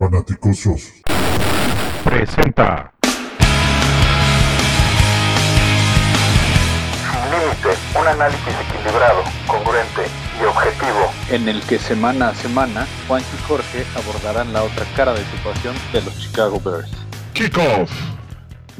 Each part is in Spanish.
Fanaticosos. Presenta. Sin límite, un análisis equilibrado, congruente y objetivo. en el que semana a semana Juan y Jorge abordarán la otra cara de situación de los Chicago Bears. Kickoff.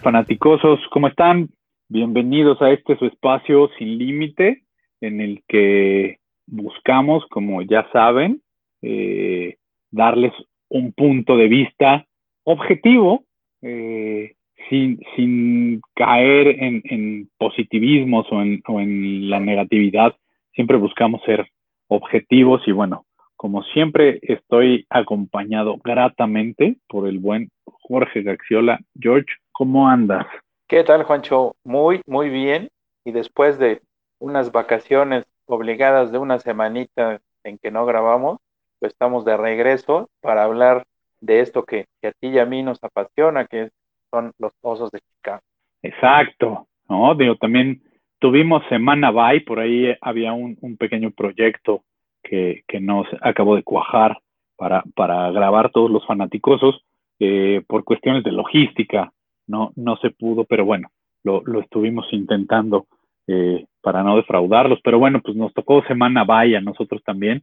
Fanaticosos, ¿cómo están? Bienvenidos a este su espacio sin límite en el que buscamos, como ya saben, eh, darles un punto de vista objetivo, eh, sin, sin caer en, en positivismos o en, o en la negatividad. Siempre buscamos ser objetivos y bueno, como siempre estoy acompañado gratamente por el buen Jorge Gaxiola. George, ¿cómo andas? ¿Qué tal, Juancho? Muy, muy bien. Y después de unas vacaciones obligadas de una semanita en que no grabamos, estamos de regreso para hablar de esto que, que a ti y a mí nos apasiona, que son los osos de Chicago. Exacto, ¿no? Digo, también tuvimos Semana Bye, por ahí había un, un pequeño proyecto que, que nos acabó de cuajar para, para grabar todos los fanaticosos eh, por cuestiones de logística, no, no se pudo, pero bueno, lo, lo estuvimos intentando eh, para no defraudarlos, pero bueno, pues nos tocó Semana Bye a nosotros también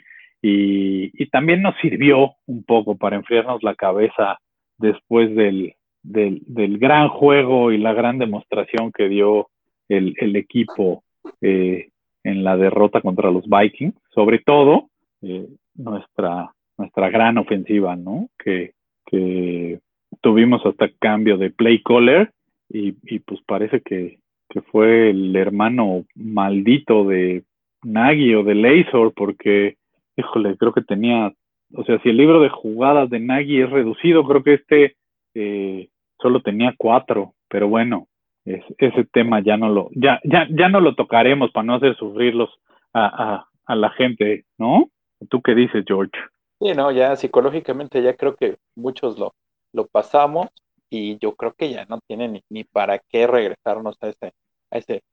y, también nos sirvió un poco para enfriarnos la cabeza después del, del, del gran juego y la gran demostración que dio el, el equipo eh, en la derrota contra los Vikings, sobre todo eh, nuestra, nuestra gran ofensiva, ¿no? Que, que tuvimos hasta cambio de play caller y, y pues parece que, que fue el hermano maldito de Nagy o de Lazor, porque, híjole, creo que tenía, o sea, si el libro de jugadas de Nagy es reducido, creo que este eh, solo tenía cuatro, pero bueno, es, ese tema ya no lo, ya, ya, ya no lo tocaremos para no hacer sufrirlos a, a, a la gente, ¿no? ¿Tú qué dices, George? Sí, no, ya psicológicamente ya creo que muchos lo, lo pasamos y yo creo que ya no tiene ni, ni para qué regresarnos a ese, a ese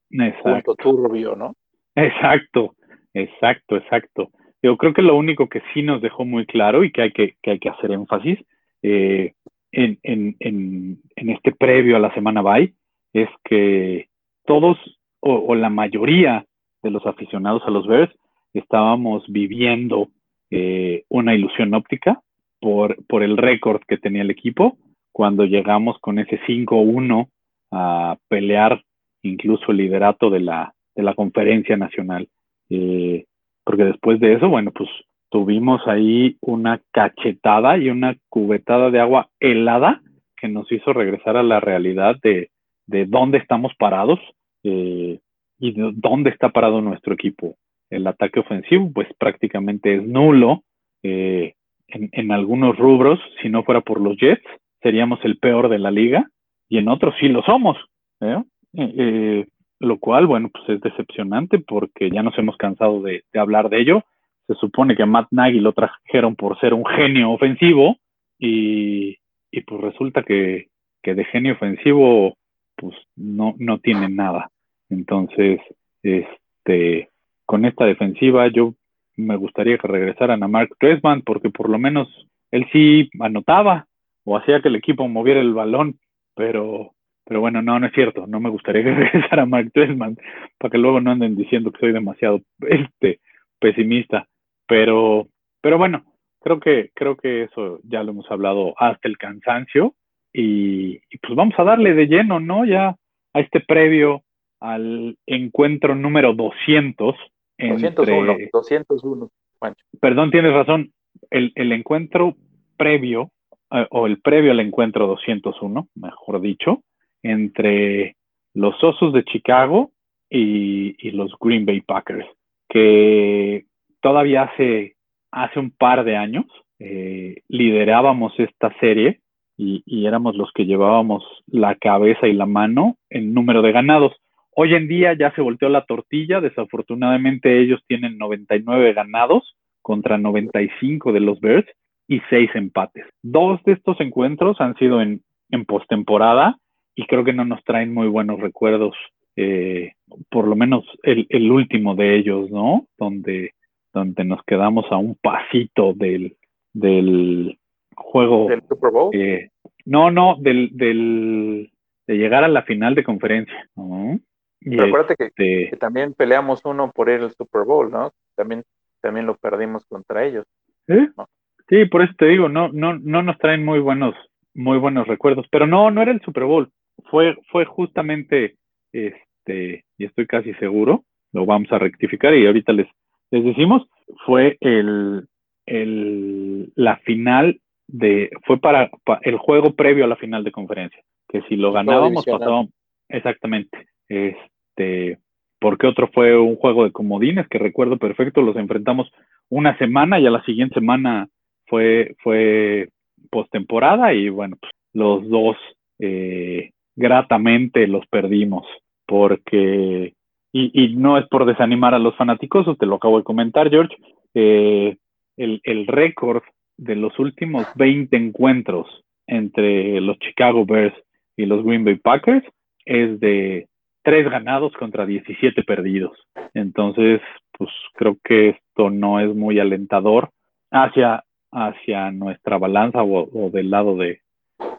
punto turbio, ¿no? Exacto, exacto, exacto. Yo creo que lo único que sí nos dejó muy claro y que hay que, hacer énfasis eh, en, este previo a la semana bye es que todos o, o, la mayoría de los aficionados a los Bears estábamos viviendo eh, una ilusión óptica por, por el récord que tenía el equipo cuando llegamos con ese 5-1 a pelear incluso el liderato de la, de la conferencia nacional. Eh, porque después de eso, bueno, pues tuvimos ahí una cachetada y una cubetada de agua helada que nos hizo regresar a la realidad de, de dónde estamos parados eh, y de dónde está parado nuestro equipo. El ataque ofensivo, pues prácticamente es nulo eh, en, en, algunos rubros. Si no fuera por los Jets, seríamos el peor de la liga y en otros sí lo somos. ¿eh? Lo cual, bueno, pues es decepcionante porque ya nos hemos cansado de, hablar de ello. Se supone que Matt Nagy lo trajeron por ser un genio ofensivo y, y pues resulta que, que, de genio ofensivo pues no, no tiene nada. Entonces, este, con esta defensiva yo me gustaría que regresaran a Mark Trestman porque por lo menos él sí anotaba o hacía que el equipo moviera el balón, pero pero bueno, no, no es cierto. No me gustaría que regresara Mark Trestman para que luego no anden diciendo que soy demasiado este, pesimista. Pero, pero bueno, creo que, creo que eso ya lo hemos hablado hasta el cansancio. Y, y pues vamos a darle de lleno, ¿no? Ya a este previo al encuentro número 200. Entre, 201, 201. Bueno. Perdón, tienes razón. El, el encuentro previo, eh, o el previo al encuentro 201, mejor dicho, entre los Osos de Chicago y, los Green Bay Packers, que todavía hace, hace un par de años eh, liderábamos esta serie y, y, éramos los que llevábamos la cabeza y la mano en número de ganados. Hoy en día ya se volteó la tortilla, desafortunadamente ellos tienen 99 ganados contra 95 de los Bears y 6 empates. Dos de estos encuentros han sido en, en postemporada y creo que no nos traen muy buenos recuerdos, eh, por lo menos el, el, último de ellos, ¿no? Donde, donde nos quedamos a un pasito del, del, juego. ¿Del Super Bowl? Eh, no, no, del, del, de llegar a la final de conferencia. ¿no? Y Pero acuérdate que, este que, también peleamos uno por ir al Super Bowl, ¿no? También, también lo perdimos contra ellos. ¿Eh? ¿no? Sí, por eso te digo, no, no, no nos traen muy buenos, muy buenos recuerdos. Pero no, no era el Super Bowl. Fue, fue justamente, este, y estoy casi seguro, lo vamos a rectificar y ahorita les, les decimos, fue el, el, la final de, fue para, para, el juego previo a la final de conferencia, que si lo ganábamos pasábamos, exactamente, este, porque otro fue un juego de comodines que recuerdo perfecto, los enfrentamos una semana y a la siguiente semana fue, fue postemporada y bueno, pues, los dos eh, gratamente los perdimos porque, y, no es por desanimar a los fanáticos, te lo acabo de comentar, George, eh, el, el récord de los últimos 20 encuentros entre los Chicago Bears y los Green Bay Packers es de 3 ganados contra 17 perdidos. Entonces, pues creo que esto no es muy alentador hacia, hacia nuestra balanza o del lado de,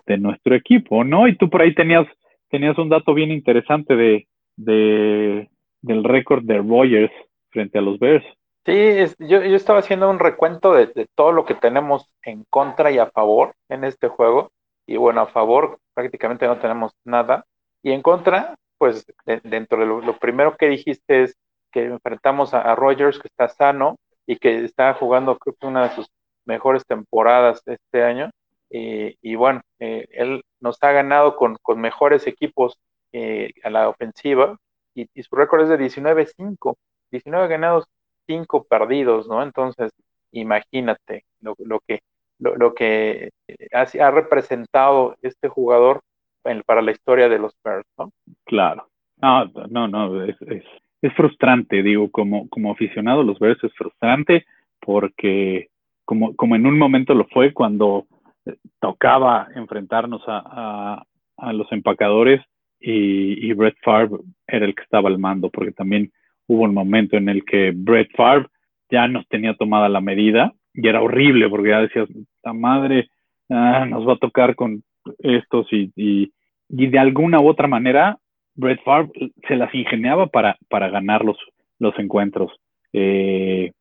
de, nuestro equipo, ¿no? Y tú por ahí tenías, tenías un dato bien interesante de, de del récord de Rogers frente a los Bears. Sí, yo, yo, estaba haciendo un recuento de, todo lo que tenemos en contra y a favor en este juego. Y bueno, a favor prácticamente no tenemos nada. Y en contra, pues de, dentro de lo, primero que dijiste es que enfrentamos a, a, Rogers, que está sano y que está jugando creo que una de sus mejores temporadas este año. Y, y bueno, eh, él nos ha ganado con, con mejores equipos eh, a la ofensiva y, su récord es de 19-5, 19 ganados, cinco perdidos, ¿no? Entonces, imagínate lo, lo que, lo, lo, que ha, ha, representado este jugador para la historia de los Bears, ¿no? Claro. No, no, no, es, es, es frustrante, digo, como, como aficionado los Bears es frustrante porque como, como en un momento lo fue cuando tocaba enfrentarnos a, a, a los empacadores y, y Brett Favre era el que estaba al mando, porque también hubo un momento en el que Brett Favre ya nos tenía tomada la medida y era horrible porque ya decías, la madre ah, nos va a tocar con estos y, y, y, de alguna u otra manera Brett Favre se las ingeniaba para, para ganar los, los encuentros. Eh,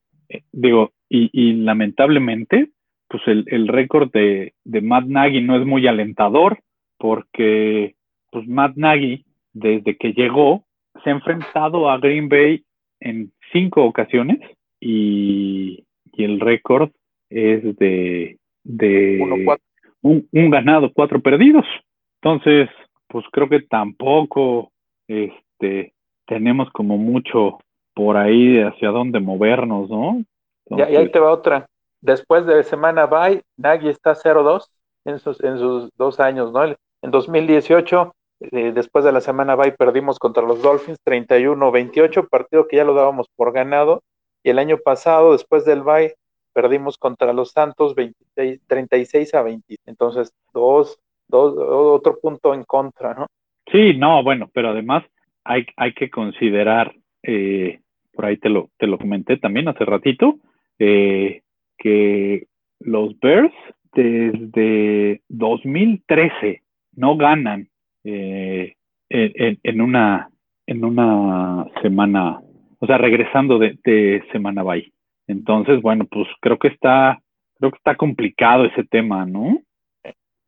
digo, y, y, lamentablemente, pues el, el récord de, de Matt Nagy no es muy alentador porque pues Matt Nagy, desde que llegó, se ha enfrentado a Green Bay en cinco ocasiones y, y el récord es de, de Uno, un, un, ganado, cuatro perdidos. Entonces, pues creo que tampoco este, tenemos como mucho por ahí hacia dónde movernos, ¿no? Entonces, y ahí te va otra. Después de semana bye, Nagy está 0-2 en sus, en sus dos años, ¿no? En 2018 eh, después de la semana bye perdimos contra los Dolphins 31-28, partido que ya lo dábamos por ganado. Y el año pasado, después del bye, perdimos contra los Santos 26, 36 a 20. Entonces, dos, dos, otro punto en contra, ¿no? Sí, no, bueno, pero además hay, hay que considerar, eh, por ahí te lo, te lo comenté también hace ratito, eh, que los Bears desde 2013 no ganan eh, en, en, una, en una semana, o sea, regresando de, de semana bye. Entonces, bueno, pues creo que está, creo que está complicado ese tema, ¿no?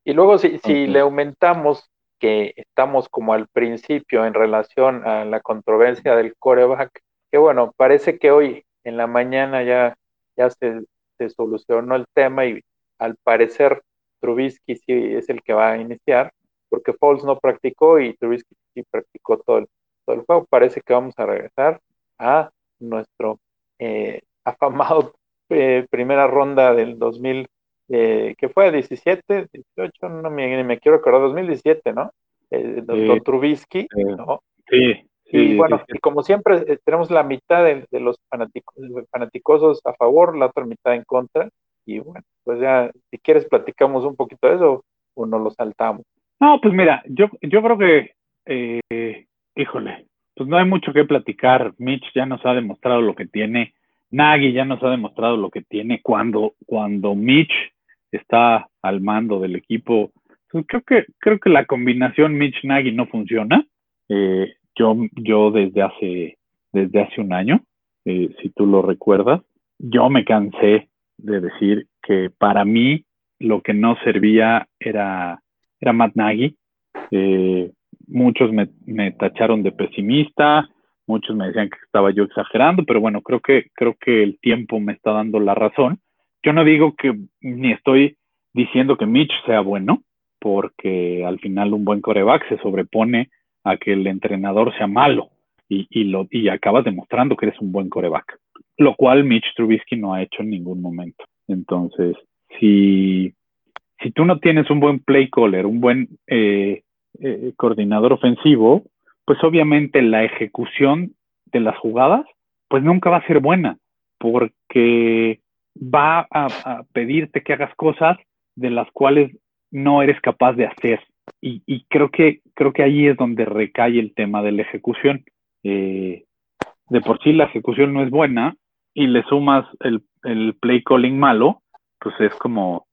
Y luego si, si okay. le aumentamos que estamos como al principio en relación a la controversia del coreback, que bueno, parece que hoy en la mañana ya, ya se, se solucionó el tema y al parecer Trubisky sí es el que va a iniciar, porque Foles no practicó y Trubisky sí practicó todo el, todo el juego. Parece que vamos a regresar a nuestro eh, afamado eh, primera ronda del 2000, eh, que fue 17, 18, no me, me quiero recordar, 2017, ¿no? Eh, doctor Trubisky, ¿no? Sí. Sí, y bueno, y como siempre eh, tenemos la mitad de, de los fanáticos, fanaticosos a favor, la otra mitad en contra, y bueno, pues ya, si quieres platicamos un poquito de eso o nos lo saltamos. No, pues mira, yo, yo creo que, eh, híjole, pues no hay mucho que platicar. Mitch ya nos ha demostrado lo que tiene. Nagy ya nos ha demostrado lo que tiene. Cuando, cuando Mitch está al mando del equipo. Pues creo que, creo que la combinación Mitch Nagy no funciona. Eh, yo, yo desde hace, desde hace un año, eh, si tú lo recuerdas, yo me cansé de decir que para mí lo que no servía era, era Matt Nagy. Eh, muchos me, me, tacharon de pesimista, muchos me decían que estaba yo exagerando, pero bueno, creo que, creo que el tiempo me está dando la razón. Yo no digo que ni estoy diciendo que Mitch sea bueno, porque al final un buen coreback se sobrepone a que el entrenador sea malo y, y, lo, y acabas demostrando que eres un buen coreback, lo cual Mitch Trubisky no ha hecho en ningún momento. Entonces, si, si tú no tienes un buen play caller, un buen eh, eh, coordinador ofensivo, pues obviamente la ejecución de las jugadas, pues nunca va a ser buena, porque va a, a pedirte que hagas cosas de las cuales no eres capaz de hacer. Y, y, creo que creo que ahí es donde recae el tema de la ejecución. Eh, de por sí la ejecución no es buena y le sumas el, el play calling malo, pues es como,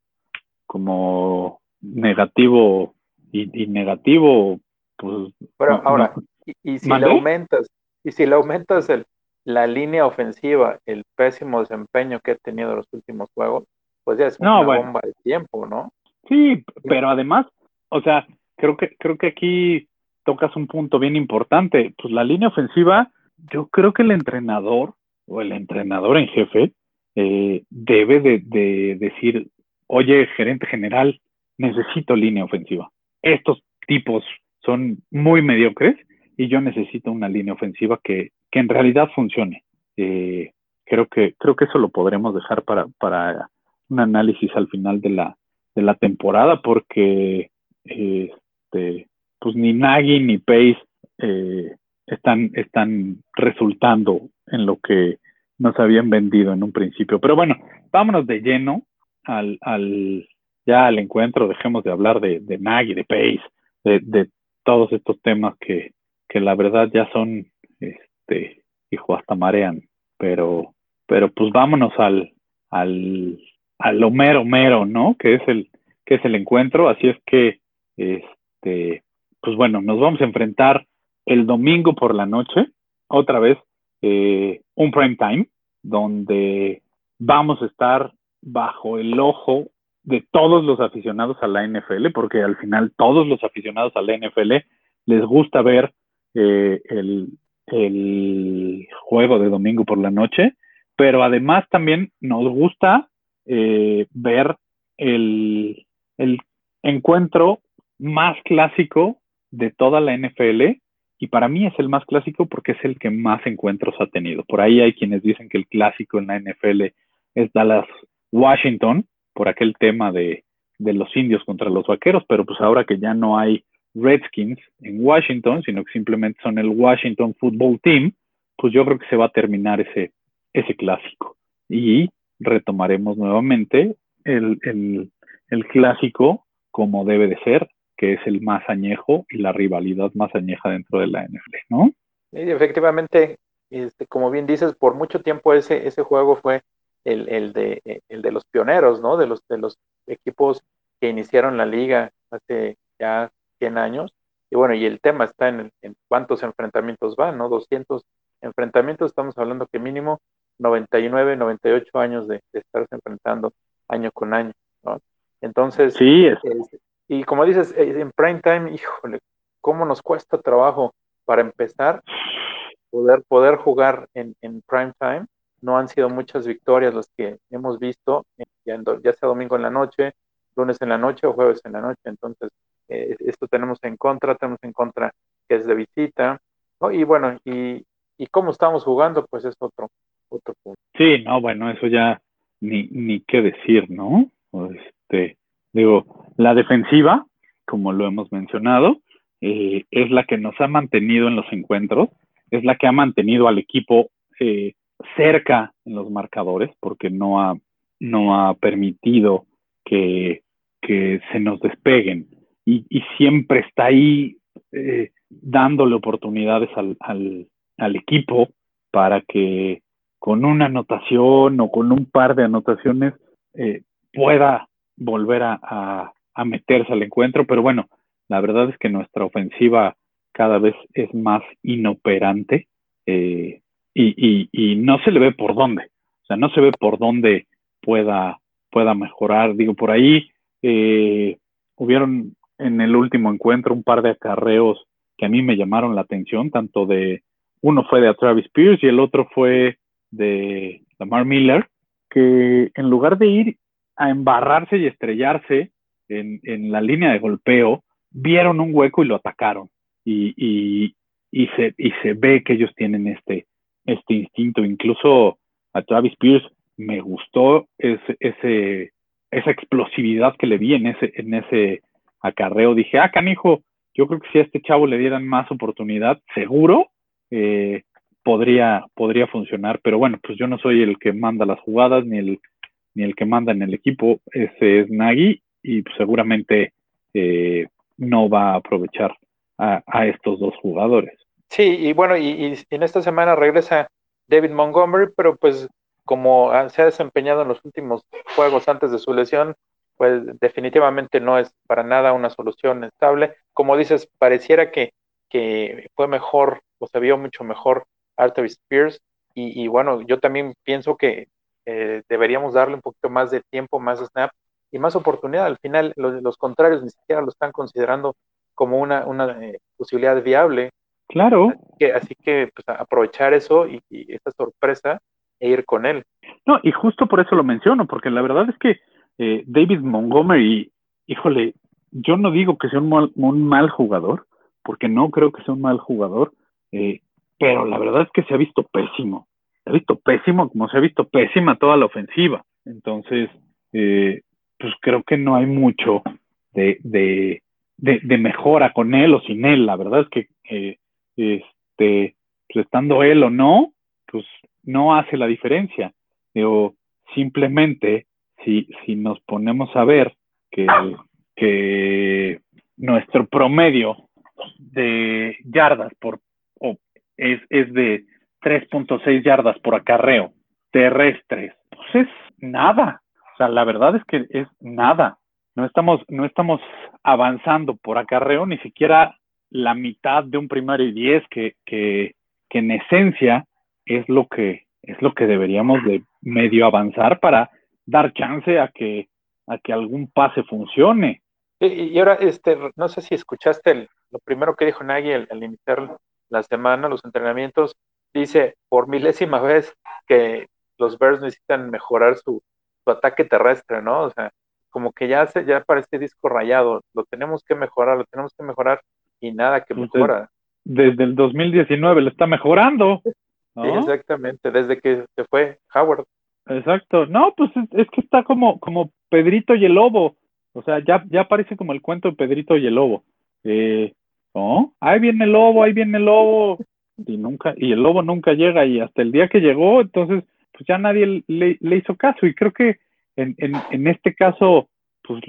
como negativo y, y negativo, pues. Pero ahora, no, y, y, si le aumentas, y si le aumentas el, la línea ofensiva, el pésimo desempeño que ha tenido los últimos juegos, pues ya es una bueno. bomba de tiempo, ¿no? Sí, pero además, o sea, creo que, creo que aquí tocas un punto bien importante. Pues la línea ofensiva, yo creo que el entrenador o el entrenador en jefe eh, debe de, de, decir, oye, gerente general, necesito línea ofensiva. Estos tipos son muy mediocres y yo necesito una línea ofensiva que, que en realidad funcione. Eh, creo que creo que eso lo podremos dejar para, para un análisis al final de la, de la temporada porque este, pues ni Nagy ni Pace eh, están, están resultando en lo que nos habían vendido en un principio. Pero bueno, vámonos de lleno al, al ya al encuentro, dejemos de hablar de, de Nagy, de Pace, de, de todos estos temas que, que la verdad ya son, este, hijo, hasta marean, pero, pero pues vámonos al, al, al Homero Mero, ¿no? Que es el, que es el encuentro, así es que, este, pues bueno, nos vamos a enfrentar el domingo por la noche, otra vez, eh, un prime time, donde vamos a estar bajo el ojo de todos los aficionados a la NFL, porque al final todos los aficionados a la NFL les gusta ver eh, el, el, juego de domingo por la noche, pero además también nos gusta eh, ver el, el encuentro más clásico de toda la NFL y para mí es el más clásico porque es el que más encuentros ha tenido. Por ahí hay quienes dicen que el clásico en la NFL es Dallas Washington por aquel tema de, de los indios contra los vaqueros, pero pues ahora que ya no hay Redskins en Washington, sino que simplemente son el Washington Football Team, pues yo creo que se va a terminar ese, ese clásico. Y retomaremos nuevamente el, el, el clásico como debe de ser, que es el más añejo y la rivalidad más añeja dentro de la NFL, ¿no? Sí, efectivamente, este, como bien dices, por mucho tiempo ese, ese juego fue el, el, de, el de los pioneros, ¿no? De los, de los equipos que iniciaron la liga hace ya 100 años. Y bueno, y el tema está en, en cuántos enfrentamientos van, ¿no? 200 enfrentamientos, estamos hablando que mínimo 99, 98 años de, de estarse enfrentando año con año, ¿no? Entonces, sí, es. Y como dices, eh, en prime time, híjole, cómo nos cuesta trabajo para empezar poder, poder jugar en, prime time. No han sido muchas victorias las que hemos visto, eh, ya, sea domingo en la noche, lunes en la noche o jueves en la noche. Entonces, eh, esto tenemos en contra, tenemos en contra que es de visita. Y bueno, y, y cómo estamos jugando, pues es otro, otro punto. Sí, no, bueno, eso ya ni, ni qué decir, ¿no? Este, digo, la defensiva, como lo hemos mencionado, eh, es la que nos ha mantenido en los encuentros, es la que ha mantenido al equipo eh, cerca en los marcadores, porque no ha, no ha permitido que, que se nos despeguen. Y, siempre está ahí eh, dándole oportunidades al, al, al equipo para que con una anotación o con un par de anotaciones eh, pueda volver a, meterse al encuentro, pero bueno, la verdad es que nuestra ofensiva cada vez es más inoperante eh, y, no se le ve por dónde, o sea, no se ve por dónde pueda, pueda mejorar. Digo, por ahí eh, hubieron en el último encuentro un par de acarreos que a mí me llamaron la atención, tanto de, uno fue de Travis Pierce y el otro fue de Lamar Miller, que en lugar de ir a embarrarse y estrellarse en, en la línea de golpeo, vieron un hueco y lo atacaron. Y, y, se, y se ve que ellos tienen este, este instinto. Incluso a Travis Pierce me gustó ese, ese, esa explosividad que le vi en ese, en ese acarreo. Dije, ah, canijo, yo creo que si a este chavo le dieran más oportunidad, seguro eh, podría, podría funcionar. Pero bueno, pues yo no soy el que manda las jugadas ni el, ni el que manda en el equipo. Ese es Nagy y seguramente eh, no va a aprovechar a, estos dos jugadores. Sí, y bueno, y, en esta semana regresa David Montgomery, pero pues como se ha desempeñado en los últimos juegos antes de su lesión, pues definitivamente no es para nada una solución estable. Como dices, pareciera que, que fue mejor o se vio mucho mejor Arthur Spears y, bueno, yo también pienso que eh, deberíamos darle un poquito más de tiempo, más snap y más oportunidad. Al final, los, los contrarios ni siquiera lo están considerando como una, una eh, posibilidad viable. Claro. Así que, así que pues, aprovechar eso y, esta sorpresa e ir con él. No, y justo por eso lo menciono, porque la verdad es que eh, David Montgomery, híjole, yo no digo que sea un mal, un mal jugador, porque no creo que sea un mal jugador, eh, pero la verdad es que se ha visto pésimo. Se ha visto pésimo, como se ha visto pésima toda la ofensiva. Entonces, eh, pues creo que no hay mucho de, de, de, mejora con él o sin él. La verdad es que, eh, este, pues estando él o no, pues no hace la diferencia. O simplemente, si, si nos ponemos a ver que, que nuestro promedio de yardas por es, es de 3.6 yardas por acarreo terrestres. Pues es nada. O sea, la verdad es que es nada. No estamos, no estamos avanzando por acarreo ni siquiera la mitad de un primario y diez que, que, que en esencia es lo que es lo que deberíamos de medio avanzar para dar chance a que a que algún pase funcione. Y, ahora, este, no sé si escuchaste lo primero que dijo Nagy al, iniciar la semana, los entrenamientos, dice por milésima vez que los Bears necesitan mejorar su, su ataque terrestre, ¿no? O sea, como que ya se, ya parece disco rayado, lo tenemos que mejorar, lo tenemos que mejorar y nada que mejora. Desde el 2019 lo está mejorando. Sí, exactamente, desde que se fue Howard. Exacto, no, pues es, que está como, como Pedrito y el Lobo, o sea, ya, ya parece como el cuento de Pedrito y el Lobo. Eh, ¿no? Ahí viene el lobo, ahí viene el lobo, y nunca, y el lobo nunca llega, y hasta el día que llegó, entonces, pues ya nadie le, le hizo caso, y creo que en, en, en este caso, pues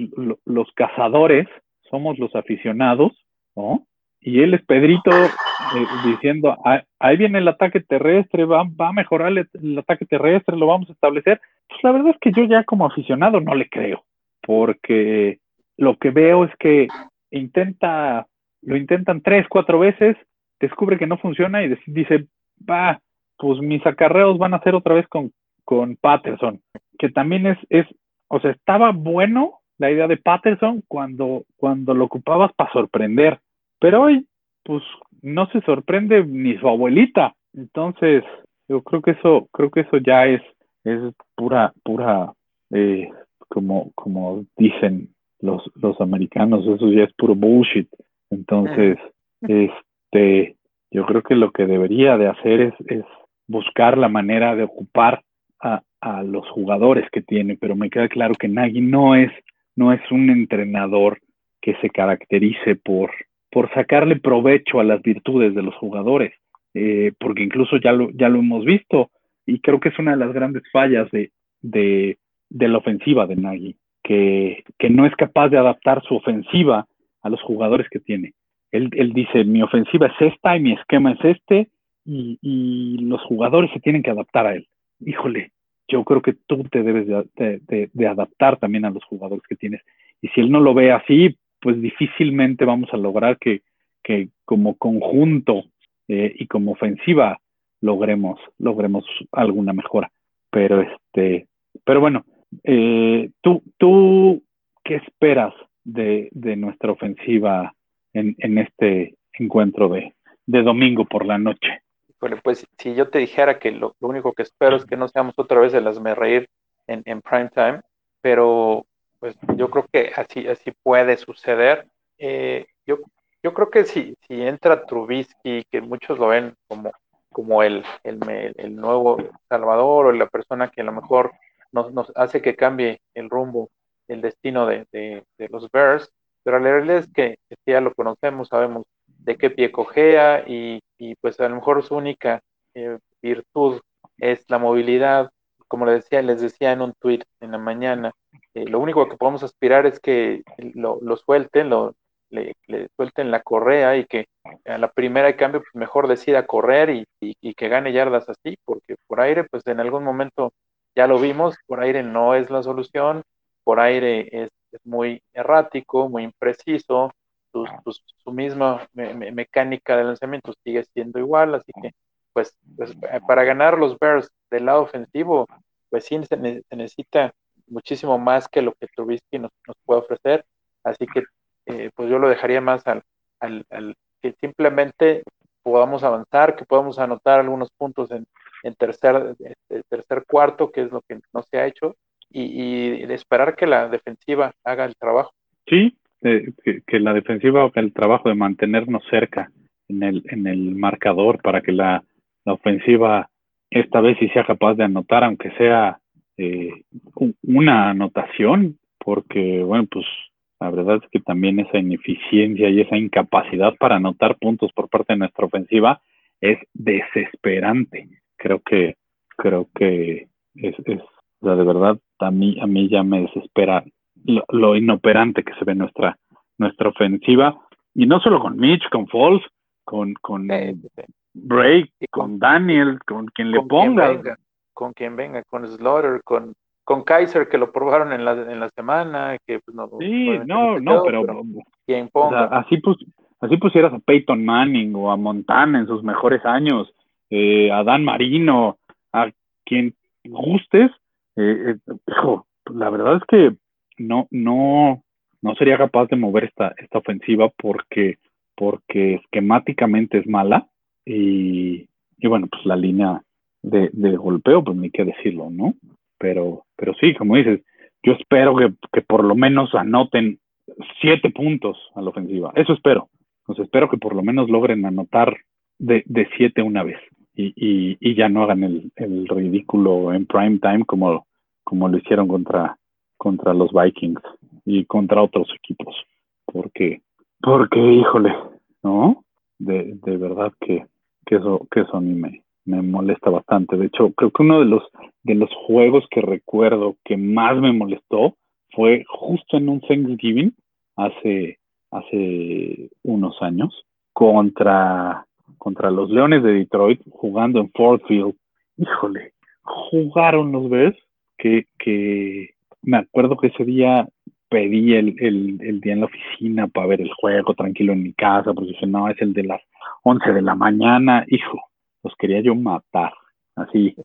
los cazadores somos los aficionados, ¿no? Y él es Pedrito eh, diciendo, ahí viene el ataque terrestre, va, va a mejorar el, ataque terrestre, lo vamos a establecer. Pues la verdad es que yo ya como aficionado no le creo, porque lo que veo es que intenta, lo intentan tres, cuatro veces, descubre que no funciona y dice, va, pues mis acarreos van a ser otra vez con, con Patterson, que también es, es, o sea, estaba bueno la idea de Patterson cuando, cuando lo ocupabas para sorprender, pero hoy, pues, no se sorprende ni su abuelita. Entonces, yo creo que eso, creo que eso ya es, es pura, pura, eh, como, como dicen los, los americanos, eso ya es puro bullshit. Entonces, este, yo creo que lo que debería de hacer es, es buscar la manera de ocupar a, a los jugadores que tiene, pero me queda claro que Nagy no es, no es un entrenador que se caracterice por, por sacarle provecho a las virtudes de los jugadores, eh, porque incluso ya lo, ya lo hemos visto y creo que es una de las grandes fallas de, de, de la ofensiva de Nagy, que, que, no es capaz de adaptar su ofensiva a los jugadores que tiene. Él, dice, mi ofensiva es esta y mi esquema es este y, los jugadores se tienen que adaptar a él. Híjole, yo creo que tú te debes de, adaptar también a los jugadores que tienes. Y si él no lo ve así, pues difícilmente vamos a lograr que, que como conjunto eh, y como ofensiva logremos, logremos alguna mejora. Pero este, pero bueno, eh, tú, tú, ¿qué esperas de, de nuestra ofensiva en, este encuentro de, de domingo por la noche? Pues si yo te dijera que lo, único que espero es que no seamos otra vez el me reír en, en prime time, pero pues yo creo que así, así puede suceder. Eh, yo, yo creo que si, si entra Trubisky, que muchos lo ven como, como el, el, el nuevo Salvador o la persona que a lo mejor nos, nos hace que cambie el rumbo, el destino de, de, de los Bears, pero la realidad es que ya lo conocemos, sabemos de qué pie cojea y, pues a lo mejor su única eh, virtud es la movilidad. Como les decía, les decía en un tweet en la mañana, eh, lo único que podemos aspirar es que lo, suelten, lo, le, suelten la correa y que a la primera de cambio pues mejor decida correr y, y, que gane yardas así, porque por aire pues en algún momento ya lo vimos, por aire no es la solución, por aire es, es muy errático, muy impreciso, su misma mecánica de lanzamiento sigue siendo igual, así que pues, pues para ganar los Bears del lado ofensivo, pues sí se, necesita muchísimo más que lo que Trubisky nos, puede ofrecer, así que eh, pues yo lo dejaría más al, que simplemente podamos avanzar, que podamos anotar algunos puntos en, tercer, este, tercer cuarto, que es lo que no se ha hecho, y, y esperar que la defensiva haga el trabajo. Sí, que, la defensiva haga el trabajo de mantenernos cerca en el, en el marcador para que la, ofensiva esta vez sí sea capaz de anotar, aunque sea eh, una anotación, porque, bueno, pues la verdad es que también esa ineficiencia y esa incapacidad para anotar puntos por parte de nuestra ofensiva es desesperante. Creo que, creo que es, es o de verdad, a mí, a mí ya me desespera lo, inoperante que se ve nuestra, nuestra ofensiva. Y no solo con Mitch, con Falls, con, con Break, con, Daniel, con quien le ponga. con quien venga, con Slaughter, con, con Kaiser, que lo probaron en la, en la semana. Que, pues, no, sí, no, no, pero, quien ponga. así, pues, así pusieras a Peyton Manning o a Montana en sus mejores años, eh, a Dan Marino, a quien gustes. Eh, eh, la verdad es que no, no, no sería capaz de mover esta, esta ofensiva porque, porque esquemáticamente es mala y, y bueno, pues la línea de, de, golpeo, pues ni qué decirlo, ¿no? Pero, pero sí, como dices, yo espero que, que por lo menos anoten siete puntos a la ofensiva. Eso espero. Pues espero que por lo menos logren anotar de, de siete una vez y, y, y ya no hagan el, ridículo en prime time como, como lo hicieron contra, contra los Vikings y contra otros equipos. Porque, porque, híjole, ¿no? De, verdad que, que eso, que eso a mí me, me molesta bastante. De hecho, creo que uno de los, de los juegos que recuerdo que más me molestó fue justo en un Thanksgiving hace, hace unos años contra, contra los Leones de Detroit jugando en Ford Field. Híjole, jugaron los ves que, que, me acuerdo que ese día pedí el, el, día en la oficina para ver el juego tranquilo en mi casa, porque dije, no, es el de las 11 de la mañana, hijo, los quería yo matar, así,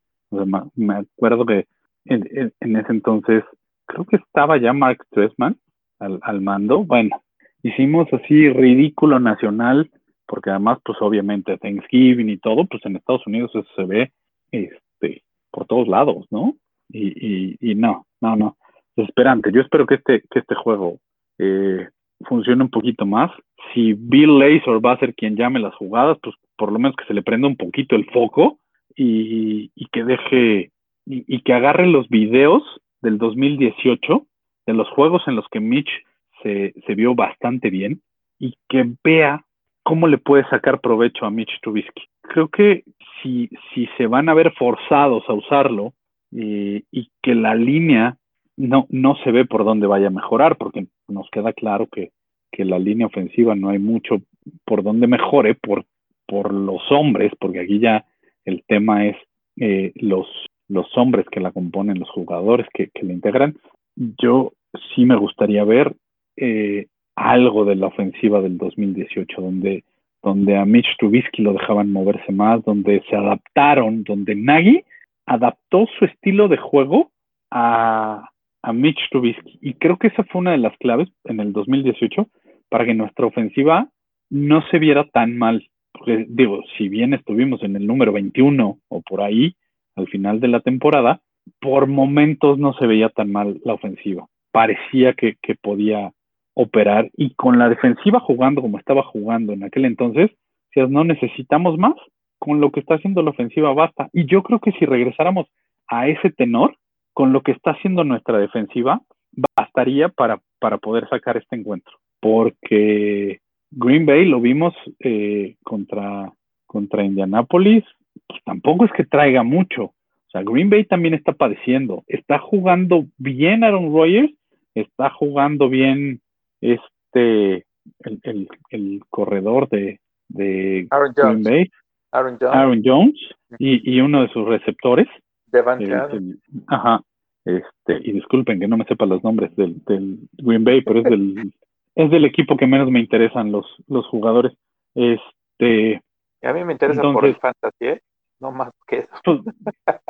me, acuerdo que en, ese entonces, creo que estaba ya Mark Stressman al, al mando, bueno, hicimos así ridículo nacional, porque además, pues obviamente Thanksgiving y todo, pues en Estados Unidos eso se ve, este, por todos lados, ¿no? Y, y, y no, no, no desesperante. Yo espero que este, que este juego eh, funcione un poquito más. Si Bill Lazor va a ser quien llame las jugadas, pues por lo menos que se le prenda un poquito el foco y, que deje y, que agarre los videos del 2018 de los juegos en los que Mitch se, se vio bastante bien y que vea cómo le puede sacar provecho a Mitch Trubisky. Creo que si, si se van a ver forzados a usarlo eh, y que la línea no, no se ve por dónde vaya a mejorar, porque nos queda claro que, que la línea ofensiva no hay mucho por dónde mejore por, por los hombres, porque aquí ya el tema es eh, los, los hombres que la componen, los jugadores que, que la integran, yo sí me gustaría ver eh, algo de la ofensiva del 2018, donde, donde a Mitch Trubisky lo dejaban moverse más, donde se adaptaron, donde Nagy adaptó su estilo de juego a, a Mitch Trubisky. Y creo que esa fue una de las claves en el 2018 para que nuestra ofensiva no se viera tan mal. Porque digo, si bien estuvimos en el número 21 o por ahí al final de la temporada, por momentos no se veía tan mal la ofensiva. Parecía que, que podía operar y con la defensiva jugando como estaba jugando en aquel entonces, si no necesitamos más, con lo que está haciendo la ofensiva basta. Y yo creo que si regresáramos a ese tenor, con lo que está haciendo nuestra defensiva, bastaría para, para poder sacar este encuentro. Porque Green Bay lo vimos eh, contra, contra Indianapolis, tampoco es que traiga mucho. O sea, Green Bay también está padeciendo. Está jugando bien Aaron Rodgers, está jugando bien este el, el, corredor de, de Green Bay, Aaron Jones, y, y, uno de sus receptores. ajá. Este, y disculpen que no me sepa los nombres del, del Green Bay, pero es del, es del equipo que menos me interesan los, los jugadores. Este, a mí me interesa por el fantasy, ¿eh? no más que eso. Pues,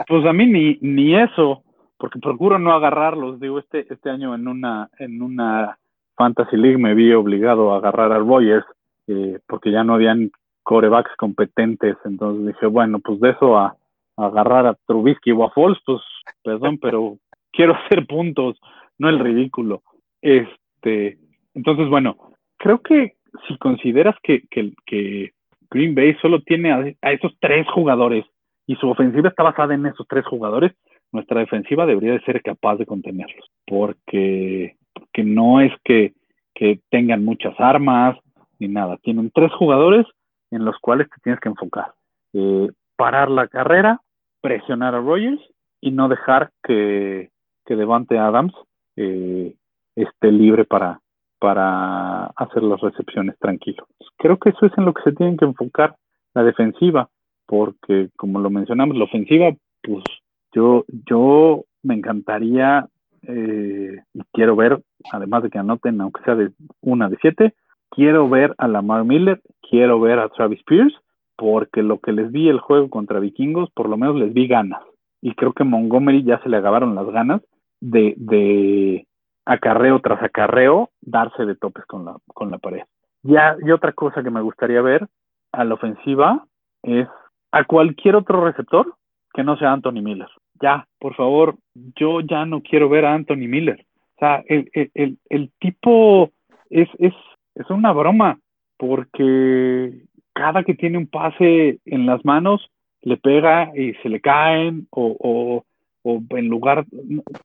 pues, a mí ni, ni eso, porque procuro no agarrarlos. Digo, este, este año en una, en una Fantasy League me vi obligado a agarrar a Rogers, eh, porque ya no habían corebacks competentes. Entonces dije, bueno, pues de eso a, agarrar a Trubisky o a Foles, pues perdón, pero quiero hacer puntos, no el ridículo. Este, entonces, bueno, creo que si consideras que, Green Bay solo tiene a, esos tres jugadores y su ofensiva está basada en esos tres jugadores, nuestra defensiva debería de ser capaz de contenerlos, porque, que no es que, que tengan muchas armas ni nada, tienen tres jugadores en los cuales te tienes que enfocar. Eh, parar la carrera, presionar a Rogers y no dejar que, que Devante Adams eh, esté libre para, para hacer las recepciones tranquilos. Creo que eso es en lo que se tienen que enfocar la defensiva, porque como lo mencionamos, la ofensiva, pues yo, yo me encantaría eh, y quiero ver, además de que anoten, aunque sea de una de siete, quiero ver a Lamar Miller, quiero ver a Travis Pierce, porque lo que les vi el juego contra Vikingos, por lo menos les vi ganas. Y creo que Montgomery ya se le acabaron las ganas de, de acarreo tras acarreo, darse de topes con la, con la pared. Ya, y otra cosa que me gustaría ver a la ofensiva es a cualquier otro receptor que no sea Anthony Miller. Ya, por favor, yo ya no quiero ver a Anthony Miller. O sea, el, el, el, tipo es, es, es una broma porque cada que tiene un pase en las manos le pega y se le caen o, o, o en lugar,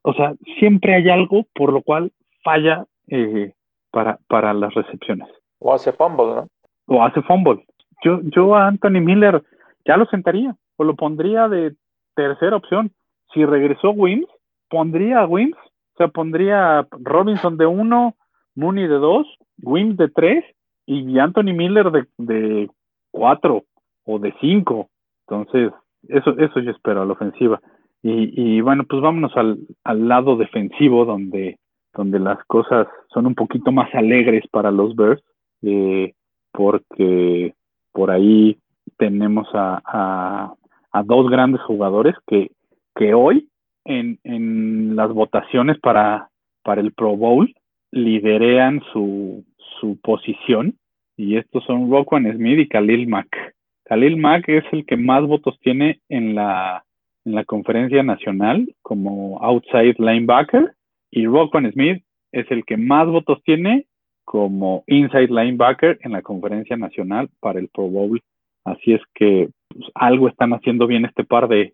o sea, siempre hay algo por lo cual falla eh, para, para las recepciones. O hace fumble, ¿no? O hace fumble. Yo, yo a Anthony Miller ya lo sentaría o lo pondría de tercera opción. Si regresó Wims, pondría a Wims, o sea, pondría Robinson de uno, Mooney de dos, Wims de tres y Anthony Miller de, de cuatro o de cinco. Entonces, eso, eso yo espero a la ofensiva. Y, bueno, pues vámonos al, al, lado defensivo, donde, donde las cosas son un poquito más alegres para los Bears, eh, porque por ahí tenemos a, a, dos grandes jugadores que, que hoy en, en las votaciones para, para el Pro Bowl liderean su, su posición, y estos son Roquan Smith y Khalil Mack. Khalil Mack es el que más votos tiene en la en la conferencia nacional como outside linebacker y Roquan Smith es el que más votos tiene como inside linebacker en la conferencia nacional para el Pro Bowl. Así es que pues, algo están haciendo bien este par de,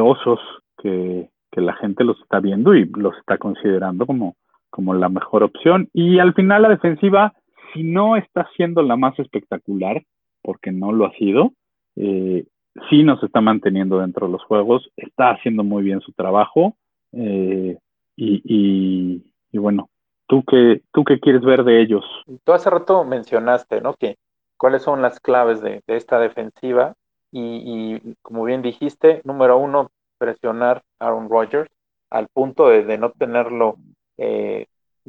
osos que, que, la gente los está viendo y los está considerando como, como la mejor opción. Y al final la defensiva, si no está siendo la más espectacular, porque no lo ha sido, eh, sí nos está manteniendo dentro de los juegos, está haciendo muy bien su trabajo eh, y, y, bueno, ¿tú qué, ¿tú qué quieres ver de ellos? Tú hace rato mencionaste, ¿no? Que cuáles son las claves de, esta defensiva y, como bien dijiste, número uno, presionar a Aaron Rodgers al punto de, no tenerlo, eh,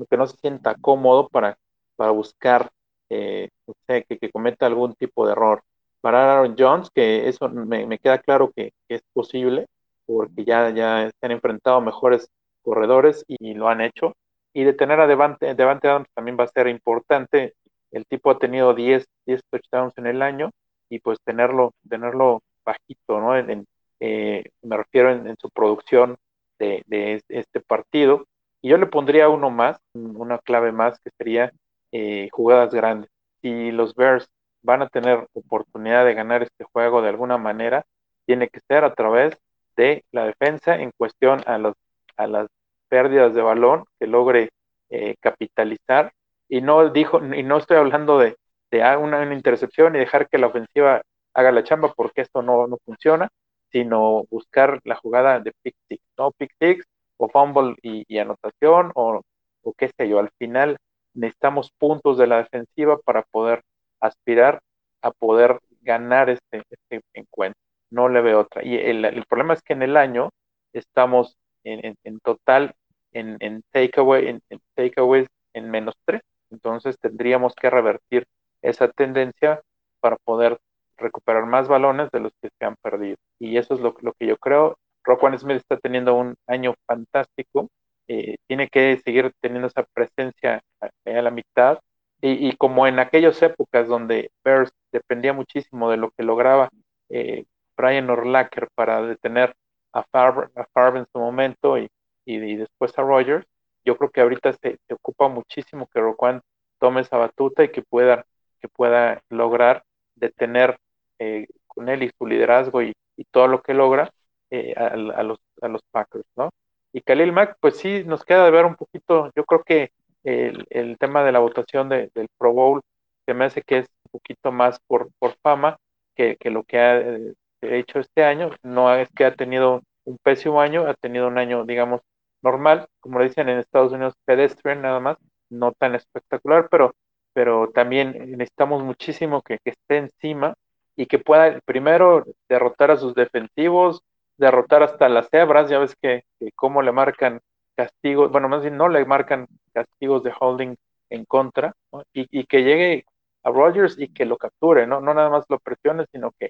que no se sienta cómodo para, para buscar eh, que, que, cometa algún tipo de error. Para Aaron Jones, que eso me, queda claro que, es posible, porque ya, ya se han enfrentado mejores corredores y, lo han hecho. Y detener a Devante, Devante Adams también va a ser importante. El tipo ha tenido 10, 10 touchdowns en el año y pues tenerlo, tenerlo bajito, ¿no? Eh, me refiero en, su producción de, este partido. Y yo le pondría uno más, una clave más, que sería eh, jugadas grandes. Si los Bears van a tener oportunidad de ganar este juego de alguna manera, tiene que ser a través de la defensa en cuestión a, los, a las pérdidas de balón que logre eh, capitalizar. Y no dijo, y no estoy hablando de, de una, intercepción y dejar que la ofensiva haga la chamba porque esto no, no funciona, sino buscar la jugada de pick six, ¿no? Pick six o fumble y, anotación o, o, qué sé yo. Al final necesitamos puntos de la defensiva para poder aspirar a poder ganar este, este encuentro. No le veo otra. Y el, el, problema es que en el año estamos en, en, total en, en takeaway, en, en takeaways en menos tres. Entonces tendríamos que revertir esa tendencia para poder recuperar más balones de los que se han perdido. Y eso es lo, lo que yo creo. Roquan Smith está teniendo un año fantástico. Eh, tiene que seguir teniendo esa presencia a, la mitad. Y, como en aquellas épocas donde Bears dependía muchísimo de lo que lograba eh, Brian Orlacker para detener a Favre, a en su momento y, y, después a Rogers, yo creo que ahorita se, se ocupa muchísimo que Roquan tome esa batuta y que pueda, que pueda lograr detener eh, con él y su liderazgo y, todo lo que logra eh, a, los, a los Packers, ¿no? Y Khalil Mack, pues sí, nos queda de ver un poquito, yo creo que el, tema de la votación del Pro Bowl se me hace que es un poquito más por, por fama que, lo que ha eh, hecho este año, no es que ha tenido un pésimo año, ha tenido un año, digamos, normal, como le dicen en Estados Unidos, pedestrian nada más, no tan espectacular, pero, pero también necesitamos muchísimo que, que esté encima y que pueda primero derrotar a sus defensivos, derrotar hasta las cebras, ya ves que, cómo le marcan castigos, bueno, más bien no le marcan castigos de holding en contra, y, que llegue a Rogers y que lo capture, ¿no? No nada más lo presione, sino que,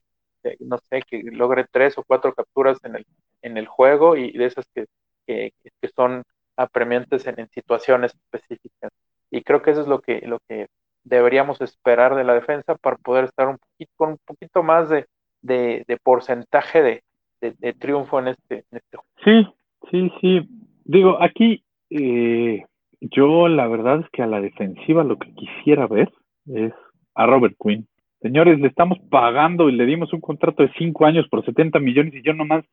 no sé, que logre tres o cuatro capturas en el, en el juego y de esas que, que, son apremiantes en, en, situaciones específicas. Y creo que eso es lo que, lo que deberíamos esperar de la defensa para poder estar un poquito, con un poquito más de, de, porcentaje de, de, triunfo en este, en este juego. Sí, sí, sí. Digo, aquí eh, yo la verdad es que a la defensiva lo que quisiera ver es a Robert Quinn. Señores, le estamos pagando y le dimos un contrato de cinco años por 70 millones y yo nomás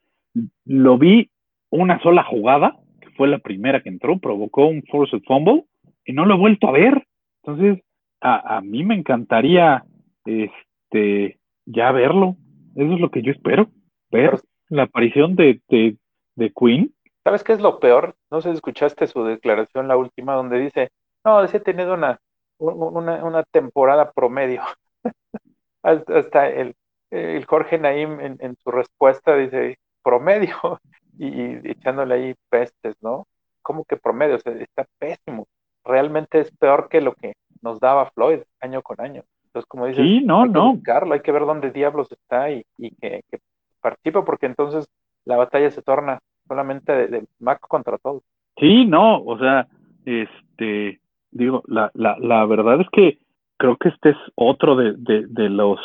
lo vi una sola jugada, que fue la primera que entró, provocó un forced fumble y no lo he vuelto a ver. Entonces, a, a mí me encantaría este ya verlo. Eso es lo que yo espero, ver la aparición de, de, de Queen. ¿Sabes qué es lo peor? No sé si escuchaste su declaración, la última, donde dice, no, he tenido una, una, una temporada promedio. Hasta el, el Jorge Naim en, en, su respuesta dice, promedio, y, y, echándole ahí pestes, ¿no? ¿Cómo que promedio? O sea, está pésimo. Realmente es peor que lo que nos daba Floyd año con año. Entonces, como dices, sí, no, hay no. Que buscarlo, hay que ver dónde diablos está y, que, que participe, porque entonces la batalla se torna solamente de, Mac contra todos. Sí, no, o sea, este, digo, la, la, la verdad es que creo que este es otro de, de, de los,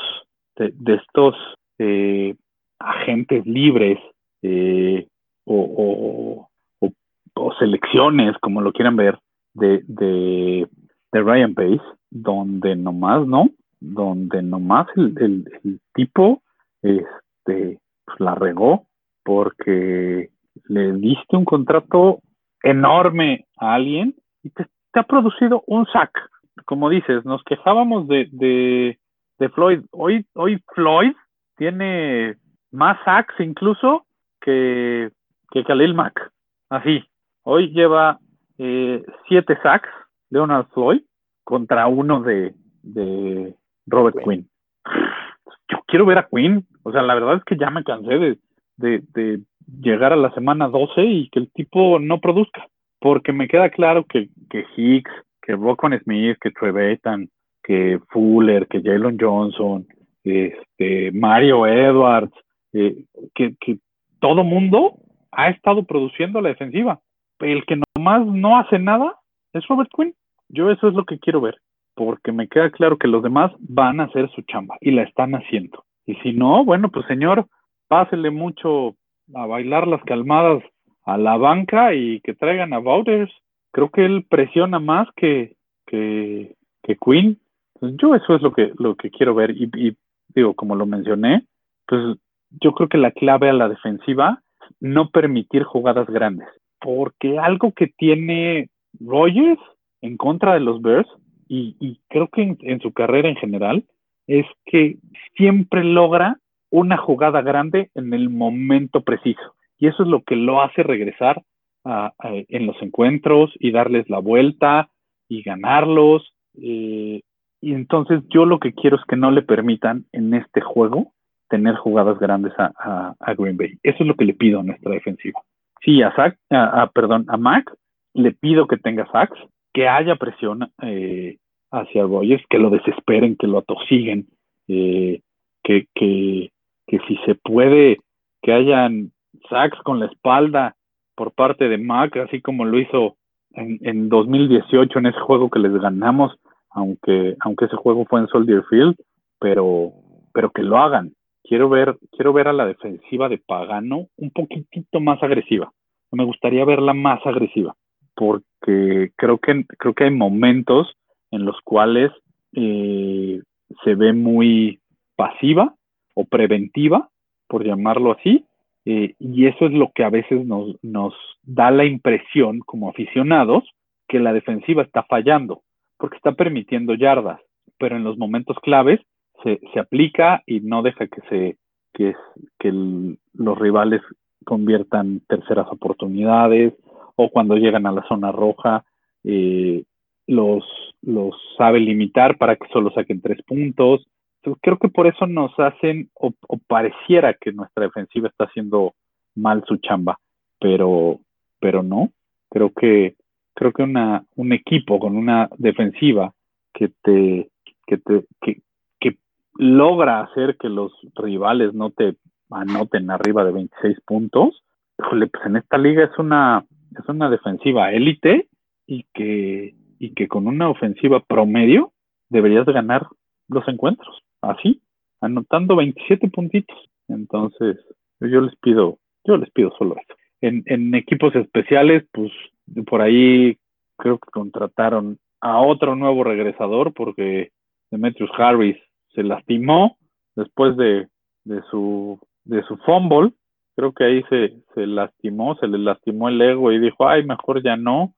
de, de estos eh, agentes libres eh, o, o, o, selecciones, como lo quieran ver, de, de Ryan Pace, donde nomás, ¿no? Donde nomás el, el, tipo este, pues, la regó porque le diste un contrato enorme a alguien y te, ha producido un sack. Como dices, nos quejábamos de, de, de Floyd. Hoy, hoy Floyd tiene más sacks incluso que, que Khalil Mack. Así. Hoy lleva eh, siete sacks Leonard Floyd contra uno de, de Robert Quinn. Yo quiero ver a Quinn. O sea, la verdad es que ya me cansé de, de, de llegar a la semana 12 y que el tipo no produzca, porque me queda claro que, que Hicks, que Brockman Smith, que Trevetan, que Fuller, que Jalen Johnson, este, Mario Edwards, eh, que, que todo mundo ha estado produciendo la defensiva. El que nomás no hace nada es Robert Quinn. Yo eso es lo que quiero ver, porque me queda claro que los demás van a hacer su chamba y la están haciendo. Y si no, bueno, pues señor, pásele mucho a bailar las calmadas a la banca y que traigan a Wouters. Creo que él presiona más que, que, que Quinn. Pues yo eso es lo que, lo que quiero ver. Y, y digo, como lo mencioné, pues yo creo que la clave a la defensiva no permitir jugadas grandes. Porque algo que tiene Rogers en contra de los Bears, y, creo que en, su carrera en general, es que siempre logra una jugada grande en el momento preciso. Y eso es lo que lo hace regresar en los encuentros y darles la vuelta y ganarlos. Eh, y entonces yo lo que quiero es que no le permitan en este juego tener jugadas grandes a, Green Bay. Eso es lo que le pido a nuestra defensiva. Sí, a Zach, a, perdón, a Mac le pido que tenga sacks, que haya presión eh, hacia Rogers, que lo desesperen, que lo atosiguen, eh, que, que, que si se puede, que hayan sacks con la espalda por parte de Mac, así como lo hizo en, en 2018 en ese juego que les ganamos, aunque, aunque ese juego fue en Soldier Field, pero, pero que lo hagan, quiero ver, quiero ver a la defensiva de Pagano un poquitito más agresiva. Me gustaría verla más agresiva, porque creo que, creo que hay momentos en los cuales eh, se ve muy pasiva o preventiva, por llamarlo así, eh, y eso es lo que a veces nos, nos da la impresión como aficionados que la defensiva está fallando, porque está permitiendo yardas, pero en los momentos claves se, se aplica y no deja que se que, que los rivales conviertan terceras oportunidades o cuando llegan a la zona roja eh, los, los sabe limitar para que solo saquen tres puntos. Entonces, creo que por eso nos hacen o, o, pareciera que nuestra defensiva está haciendo mal su chamba, pero, pero no. Creo que creo que una, un equipo con una defensiva que te que te que, logra hacer que los rivales no te anoten arriba de 26 puntos, pues en esta liga es una, es una defensiva élite y que, y que con una ofensiva promedio deberías de ganar los encuentros, así, anotando 27 puntitos. Entonces, yo les pido, yo les pido solo eso. En, en equipos especiales, pues por ahí creo que contrataron a otro nuevo regresador porque Demetrius Harris se lastimó después de, de, su, de su fumble. Creo que ahí se, se lastimó, se le lastimó el ego y dijo, ay, mejor ya no.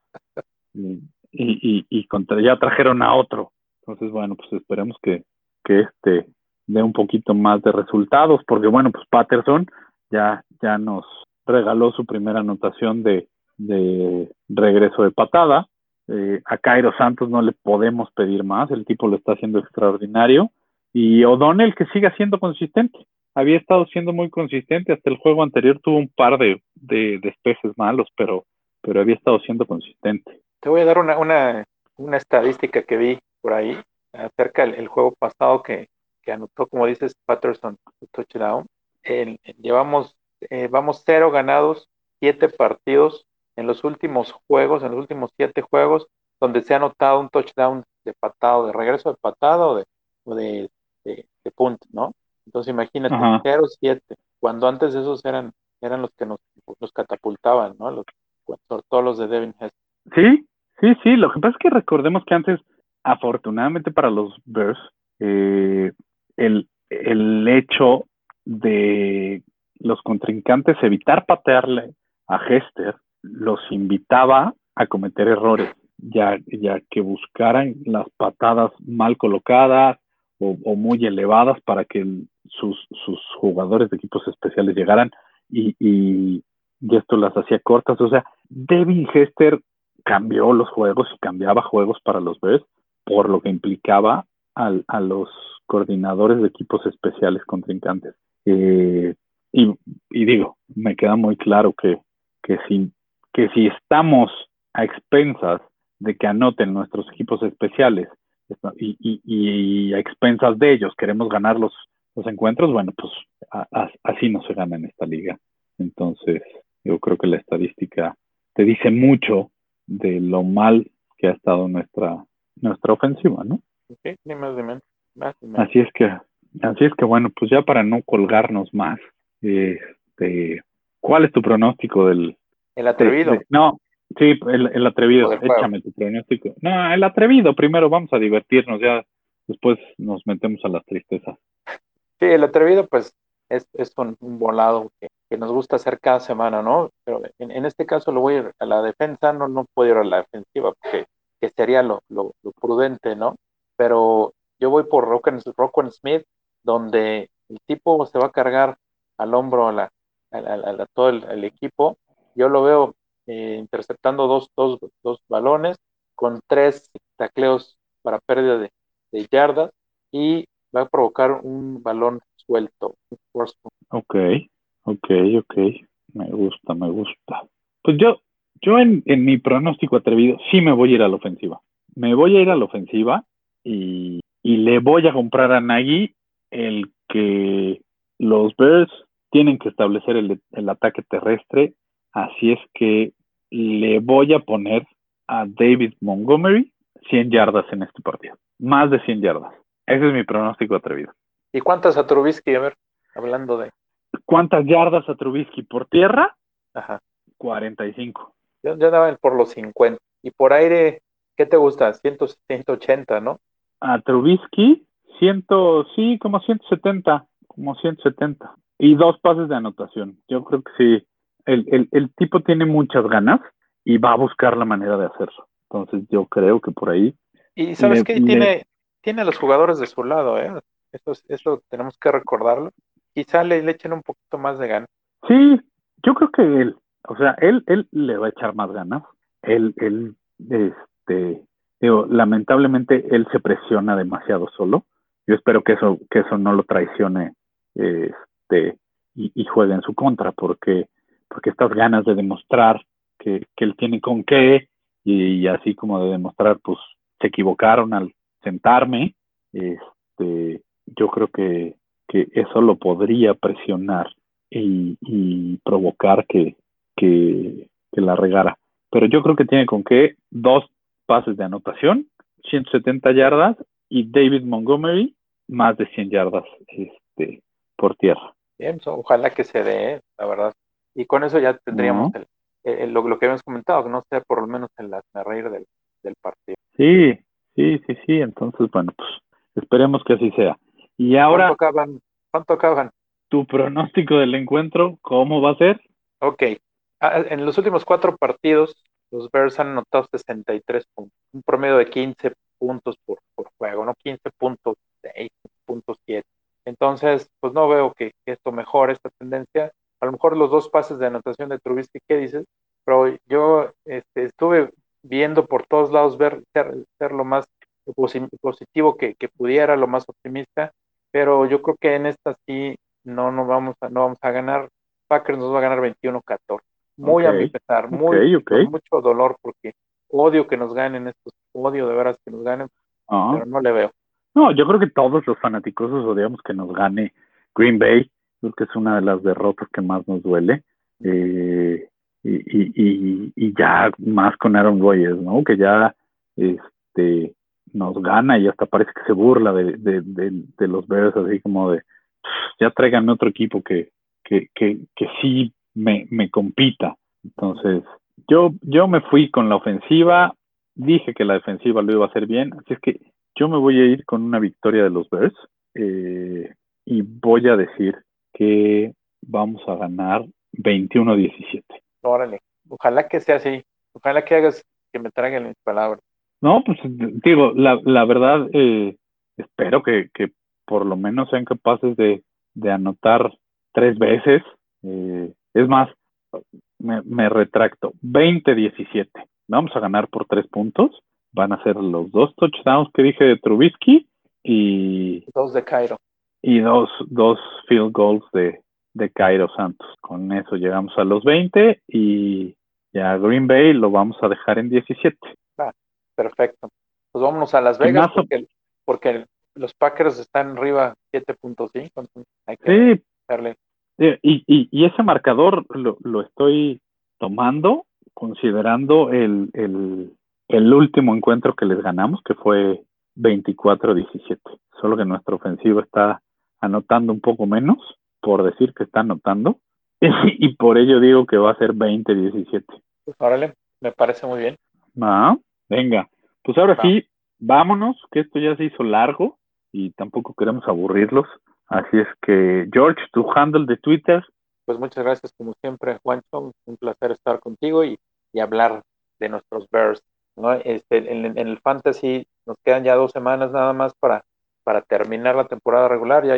Y, y, y contra, ya trajeron a otro. Entonces, bueno, pues esperemos que, que este dé un poquito más de resultados, porque bueno, pues Patterson ya, ya nos regaló su primera anotación de, de regreso de patada. Eh, a Cairo Santos no le podemos pedir más, el tipo lo está haciendo extraordinario. Y O'Donnell que siga siendo consistente. Había estado siendo muy consistente, hasta el juego anterior tuvo un par de, de despejes malos, pero, pero había estado siendo consistente. Te voy a dar una, una, una estadística que vi por ahí acerca del juego pasado que, que, anotó, como dices, Patterson, touchdown. El, llevamos, eh, vamos cero ganados, siete partidos en los últimos juegos, en los últimos siete juegos, donde se ha anotado un touchdown de patado, de regreso de patada o de, o de de, de punto, ¿no? Entonces imagínate, 0-7, cuando antes esos eran, eran los que nos, nos catapultaban, ¿no? Los, sobre todo los de Devin Hester. Sí, sí, sí, lo que pasa es que recordemos que antes, afortunadamente para los Bears, eh, el, el hecho de los contrincantes evitar patearle a Hester los invitaba a cometer errores, ya, ya que buscaran las patadas mal colocadas, o, muy elevadas para que sus, sus, jugadores de equipos especiales llegaran y, y, y, esto las hacía cortas. O sea, Devin Hester cambió los juegos y cambiaba juegos para los Bears por lo que implicaba al, a los coordinadores de equipos especiales contrincantes. Eh, y, y, digo, me queda muy claro que, que, si, que si estamos a expensas de que anoten nuestros equipos especiales y, y, y a expensas de ellos queremos ganar los, los encuentros, bueno, pues a, a, así no se gana en esta liga. Entonces, yo creo que la estadística te dice mucho de lo mal que ha estado nuestra, nuestra ofensiva, ¿no? Sí, ni más menos. Más de menos. Así es que, así es que bueno, pues ya para no colgarnos más, este, ¿cuál es tu pronóstico del el atrevido? de- de- no, sí, el, el atrevido, échame tu pronóstico. No, el atrevido, primero vamos a divertirnos, ya después nos metemos a las tristezas. Sí, el atrevido, pues, es, es un, un volado que, que nos gusta hacer cada semana, ¿no? Pero en, en este caso lo voy a ir a la defensa, no, no puedo ir a la defensiva, porque que sería lo, lo, lo prudente, ¿no? Pero yo voy por Rockwan Smith, donde el tipo se va a cargar al hombro a, la, a, a- a- a todo el, el equipo. Yo lo veo eh, interceptando dos, dos, dos balones con tres tacleos para pérdida de, yardas y va a provocar un balón suelto. Ok, ok, ok. Me gusta, me gusta. Pues yo, yo en, en mi pronóstico atrevido sí me voy a ir a la ofensiva. Me voy a ir a la ofensiva y, y le voy a comprar a Nagy el que los Bears tienen que establecer el, el ataque terrestre. Así es que le voy a poner a David Montgomery 100 yardas en este partido. Más de 100 yardas. Ese es mi pronóstico atrevido. ¿Y cuántas a Trubisky? A ver, hablando de. ¿Cuántas yardas a Trubisky por tierra? Ajá. 45. Yo, yo daba por los 50. Y por aire, ¿qué te gusta? 100, 180, ¿no? A Trubisky, 100, sí, como 170, como 170. Y dos pases de anotación. Yo creo que sí. El, el, el tipo tiene muchas ganas y va a buscar la manera de hacerlo. Entonces yo creo que por ahí. Y sabes que tiene, tiene a los jugadores de su lado, ¿eh? Eso, es- eso tenemos que recordarlo. Quizá le, le echen un poquito más de ganas. Sí, yo creo que él, o sea, él, él le va a echar más ganas. Él, él, este, digo, lamentablemente él se presiona demasiado solo. Yo espero que eso, que eso no lo traicione, este, y, y juegue en su contra, porque, porque estas ganas de demostrar que, que él tiene con qué, y, así como de demostrar, pues, se equivocaron al sentarme, este, yo creo que, que eso lo podría presionar y, y provocar que, que, la regara. Pero yo creo que tiene con qué dos pases de anotación, 170 yardas, y David Montgomery, más de 100 yardas este, por tierra. Bien, ojalá que se dé, ¿eh? la verdad. Y con eso ya tendríamos el- el- lo, lo que habíamos comentado, que no sea por lo menos el reír del, del partido. Sí, sí, sí, sí. Entonces, bueno, pues esperemos que así sea. Y ahora, ¿Cuánto acaban? ¿Cuánto acaban? tu pronóstico del encuentro, ¿cómo va a ser? Ok. En los últimos cuatro partidos, los Bears han anotado 63 puntos, un promedio de 15 puntos por, por juego, ¿no? 15.6, puntos 7. Entonces, pues no veo que, que esto mejore esta tendencia. A lo mejor los dos pases de anotación de Trubisky, ¿qué dices? Pero yo este, estuve viendo por todos lados ver ser, ser lo más posi- positivo que, que pudiera, lo más optimista, pero yo creo que en esta sí no, no vamos a, no vamos a ganar. Packers nos va a ganar 21-14. Muy a mi pesar, muy con mucho dolor porque odio que nos ganen estos, odio de veras que nos ganen, Ah. pero no le veo. No, yo creo que todos los fanáticosos odiamos que nos gane Green Bay. Creo que es una de las derrotas que más nos duele. Eh, y, y, y, y ya más con Aaron Rodgers, ¿no? Que ya este, nos gana y hasta parece que se burla de, de, los Bears, así como de, ya tráiganme otro equipo que, que, que, que sí me, me compita. Entonces, yo, yo me fui con la ofensiva, dije que la defensiva lo iba a hacer bien, así es que yo me voy a ir con una victoria de los Bears eh, y voy a decir que vamos a ganar 21-17. Órale, ojalá que sea así, ojalá que hagas que me traigan mis palabras. No, pues digo, la, la verdad, eh, espero que, que por lo menos sean capaces de, de anotar tres veces. Eh, es más, me, me retracto, 20-17. Vamos a ganar por tres puntos. Van a ser los dos touchdowns que dije de Trubisky y, Dos de Cairo. Y dos, dos field goals de, de Cairo Santos. Con eso llegamos a los 20 y ya Green Bay lo vamos a dejar en 17. Ah, perfecto. Pues vámonos a Las Vegas porque, porque, los Packers están arriba 7.5. Hay que sí. Darle. Y, y, y, ese marcador lo, lo estoy tomando considerando el, el, el, último encuentro que les ganamos, que fue 24-17. Solo que nuestro ofensivo está anotando un poco menos, por decir que está anotando, y, por ello digo que va a ser 20-17. Pues órale, me parece muy bien. Ah, venga, pues ahora sí, vámonos, que esto ya se hizo largo y tampoco queremos aburrirlos. Así es que, George, tu handle de Twitter. Pues muchas gracias, como siempre, Juancho. Un placer estar contigo y, y hablar de nuestros Bears. ¿no? Este, en, en, el Fantasy nos quedan ya dos semanas nada más para, para terminar la temporada regular. Ya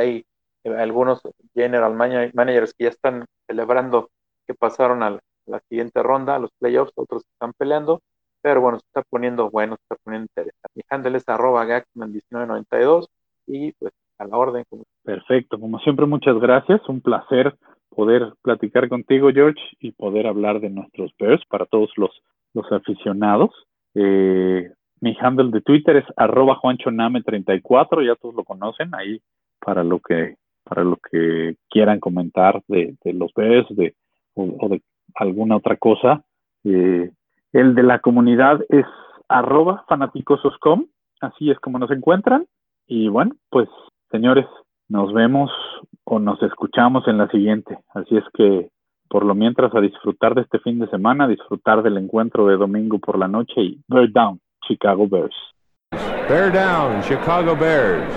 hay, eh, algunos general managers que ya están celebrando que pasaron a la, siguiente ronda, a los playoffs, otros están peleando, pero bueno, se está poniendo bueno, se está poniendo interesante. Mi arroba Gaxman1992 y pues a la orden. Perfecto, como siempre, muchas gracias, un placer poder platicar contigo, George, y poder hablar de nuestros Bears para todos los, los aficionados. Eh, mi handle de Twitter es arroba juanchoname34, ya todos lo conocen, ahí para lo que para lo que quieran comentar de, de los Bears de, o, de alguna otra cosa. Eh, el de la comunidad es arroba fanaticososcom, así es como nos encuentran. Y bueno, pues señores, nos vemos o nos escuchamos en la siguiente. Así es que por lo mientras a disfrutar de este fin de semana, disfrutar del encuentro de domingo por la noche y Bear Down, Chicago Bears. Bear Down, Chicago Bears.